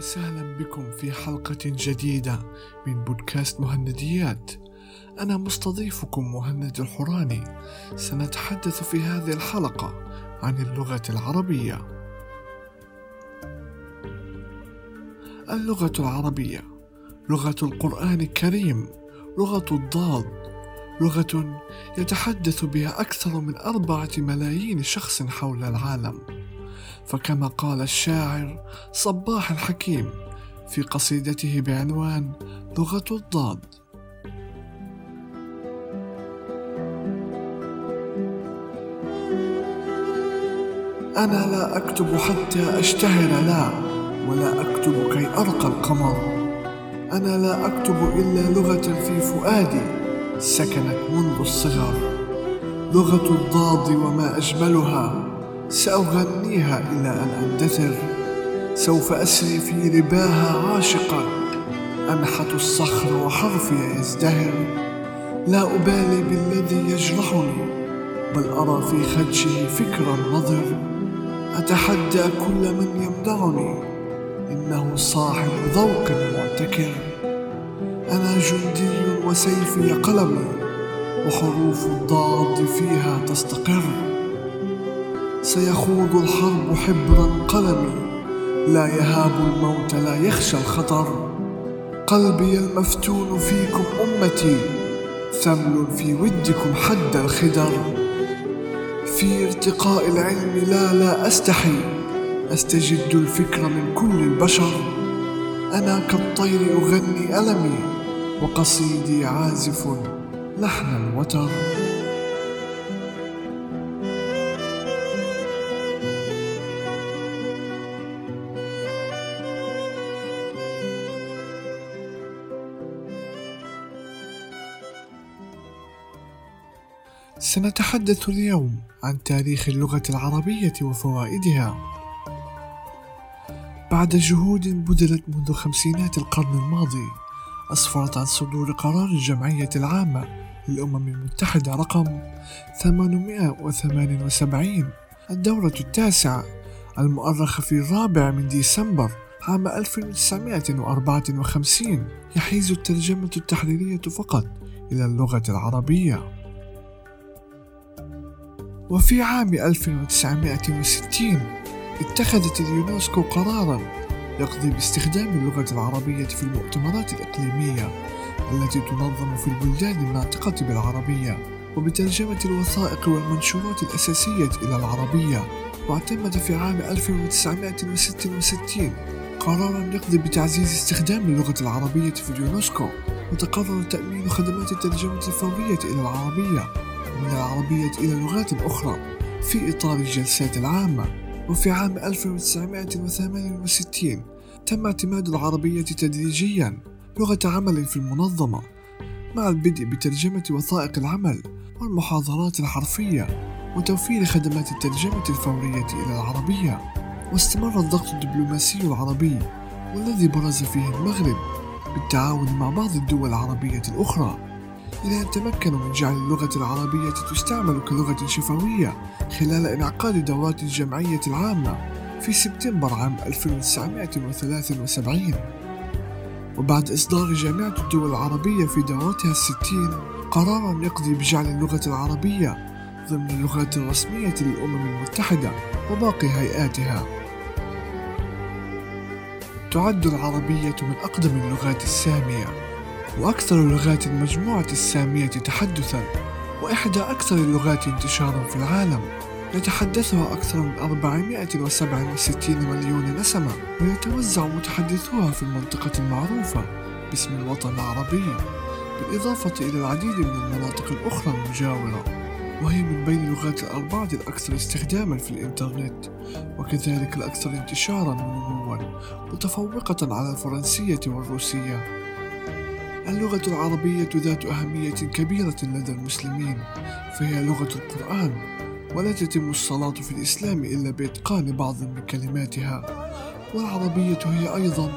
وسهلا بكم في حلقة جديدة من بودكاست مهنديات. أنا مستضيفكم مهند الحوراني سنتحدث في هذه الحلقة عن اللغة العربية. اللغة العربية لغة القرآن الكريم لغة الضاد. لغة يتحدث بها أكثر من أربعة ملايين شخص حول العالم. فكما قال الشاعر صباح الحكيم في قصيدته بعنوان لغة الضاد. أنا لا أكتب حتى أشتهر لا ولا أكتب كي أرقى القمر. أنا لا أكتب إلا لغة في فؤادي سكنت منذ الصغر. لغة الضاد وما أجملها سأغنيها إلى أن أندثر. سوف أسري في رباها عاشقا. أنحت الصخر وحرفي يزدهر. لا أبالي بالذي يجرحني بل أرى في خدشه فكرا نظر أتحدى كل من يمنعني إنه صاحب ذوق معتكر. أنا جندي وسيفي قلمي وحروف الضاد فيها تستقر. سيخوض الحرب حبرا قلمي. لا يهاب الموت لا يخشى الخطر. قلبي المفتون فيكم أمتي. ثمل في ودكم حد الخدر. في ارتقاء العلم لا لا أستحي. أستجد الفكر من كل البشر. أنا كالطير أغني ألمي وقصيدي عازف لحن الوتر. سنتحدث اليوم عن تاريخ اللغة العربية وفوائدها. بعد جهود بذلت منذ خمسينات القرن الماضي، أسفرت عن صدور قرار الجمعية العامة للأمم المتحدة رقم 878 الدورة التاسعة المؤرخة في الرابع من ديسمبر عام 1954 يحيز الترجمة التحريرية فقط إلى اللغة العربية. وفي عام 1960 اتخذت اليونسكو قرارا يقضي باستخدام اللغة العربية في المؤتمرات الإقليمية التي تنظم في البلدان الناطقة بالعربية وبترجمة الوثائق والمنشورات الأساسية إلى العربية. واعتمد في عام 1966 قرارا يقضي بتعزيز استخدام اللغة العربية في اليونسكو وتقرر تأمين خدمات الترجمة الفورية إلى العربية. من العربية إلى لغات أخرى في إطار الجلسات العامة وفي عام 1968 تم اعتماد العربية تدريجيا لغة عمل في المنظمة مع البدء بترجمة وثائق العمل والمحاضرات الحرفية وتوفير خدمات الترجمة الفورية إلى العربية. واستمر الضغط الدبلوماسي العربي والذي برز فيه المغرب بالتعاون مع بعض الدول العربية الأخرى. إلى أن تمكنوا من جعل اللغة العربية تستعمل كلغة شفوية خلال انعقاد دورات الجمعية العامة في سبتمبر عام 1973 وبعد إصدار جامعة الدول العربية في دورتها الستين قرارا يقضي بجعل اللغة العربية ضمن اللغات الرسمية للأمم المتحدة وباقي هيئاتها. تعد العربية من أقدم اللغات السامية. وأكثر اللغات المجموعة السامية تحدثا وإحدى أكثر اللغات انتشارا في العالم. يتحدثها أكثر من 467 مليون نسمة ويتوزع متحدثوها في المنطقة المعروفة باسم الوطن العربي بالإضافة إلى العديد من المناطق الأخرى المجاورة. وهي من بين اللغات الأربعة الأكثر استخداما في الإنترنت وكذلك الأكثر انتشارا ونموا متفوقة على الفرنسية والروسية. اللغة العربية ذات أهمية كبيرة لدى المسلمين فهي لغة القرآن ولا تتم الصلاة في الإسلام إلا بإتقان بعض من كلماتها. والعربية هي أيضا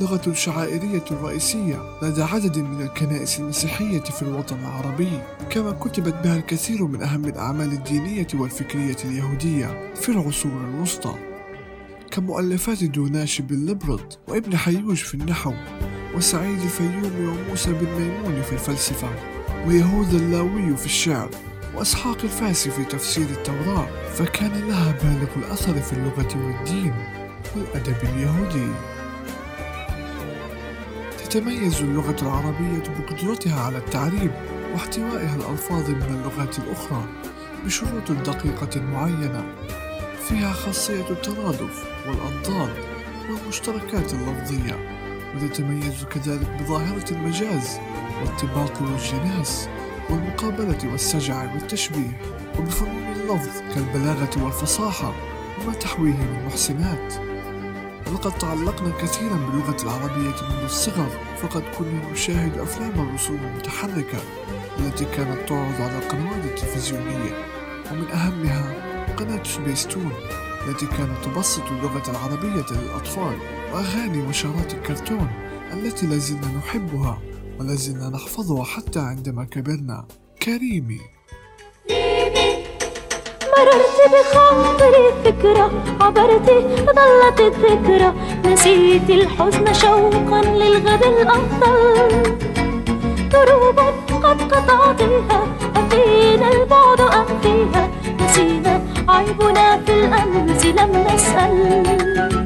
لغة شعائرية رئيسية لدى عدد من الكنائس المسيحية في الوطن العربي كما كتبت بها الكثير من أهم الأعمال الدينية والفكرية اليهودية في العصور الوسطى. كمؤلفات دوناش بن لبرط وابن حيوش في النحو. وسعيد الفيومي وموسى بن ميمون في الفلسفة ويهوذا اللاوي في الشعر وإسحاق الفاسي في تفسير التوراة فكان لها بالغ الأثر في اللغة والدين والأدب اليهودي. تتميز اللغة العربية بقدرتها على التعريب واحتوائها الألفاظ من اللغات الأخرى بشروط دقيقة معينة فيها خاصية الترادف والأضداد والمشتركات اللفظية. وتتميز كذلك بظاهرة المجاز والطباق والجناس والمقابلة والسجع والتشبيه وبفنون اللفظ كالبلاغة والفصاحة وما تحويه من محسنات. ولقد تعلقنا كثيرا باللغة العربية منذ الصغر فقد كنا نشاهد أفلام الرسوم المتحركة التي كانت تعرض على القنوات التلفزيونية ومن أهمها قناة سبيستون التي كانت تبسط اللغة العربية للأطفال. وأغاني وشارات الكرتون التي لازلنا نحبها ولازلنا نحفظها حتى عندما كبرنا. كريمي. مررت بخاطري فكرة عبرت ظلت الذكرى. نسيت الحزن شوقا للغد الأفضل. دروب قد قطعتها أفينا البعد أم فيها؟ نسينا عيبنا في الأمس لم نسأل.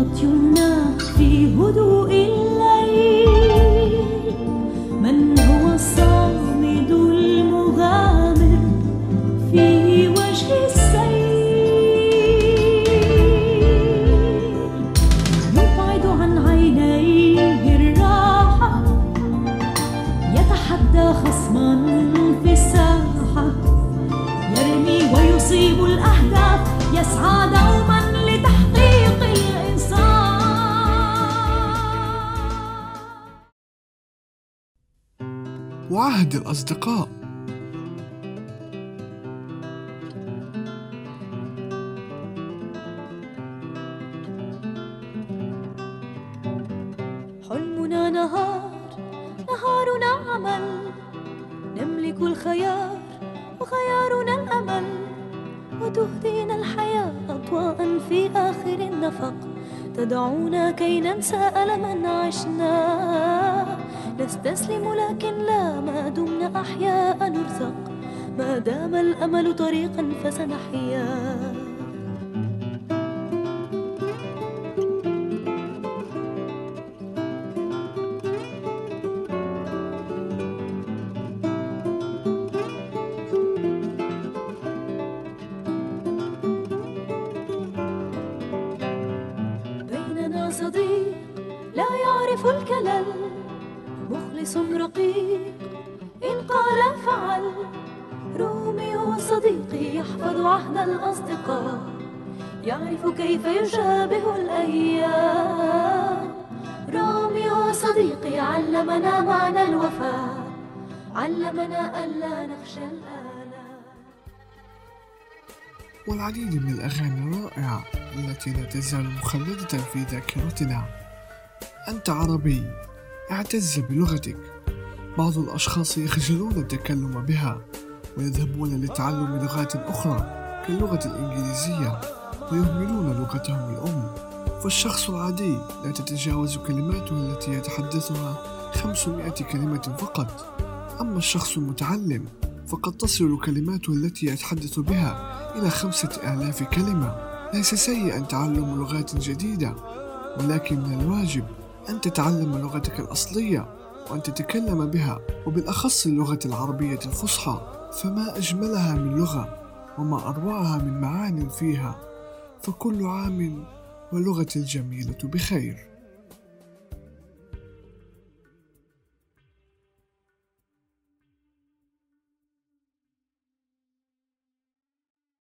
يمناه في هدوء الليل. من هو الصامد المغامر في وجه السيل؟ يبعد عن عينيه الراحة يتحدى خصما في الساحة. يرمي ويصيب الأهداف يسعى دوما وعهد الأصدقاء. حلمنا نهار نهارنا عمل نملك الخيار وخيارنا الأمل وتهدينا الحياة أضواء في آخر النفق. تدعونا كي ننسى ألما عشنا. نستسلم لكن لا ما دمنا أحياء نرزق. ما دام الأمل طريقا فسنحيا. بيننا صديق لا يعرف الكلل. مخلص رقيق إن قال فعل. روميو صديقي يحفظ عهد الأصدقاء يعرف كيف يشابه الأيام. روميو صديقي علمنا معنى الوفاء علمنا ألا نخشى الآلام. والعديد من الأغاني الرائعة التي لا تزال مخلدة في ذاكرتنا. أنت عربي. اعتز بلغتك. بعض الأشخاص يخجلون التكلم بها ويذهبون لتعلم لغات أخرى كاللغة الإنجليزية ويهملون لغتهم الأم. فالشخص العادي لا تتجاوز كلماته التي يتحدثها 500 كلمة فقط. أما الشخص المتعلم فقد تصل كلماته التي يتحدث بها إلى خمسة آلاف كلمة. ليس سيئا تعلم لغات جديدة ولكن من الواجب أن تتعلم لغتك الأصلية وأن تتكلم بها وبالأخص اللغة العربية الفصحى فما أجملها من لغة وما أروعها من معان فيها فكل عام ولغة الجميلة بخير.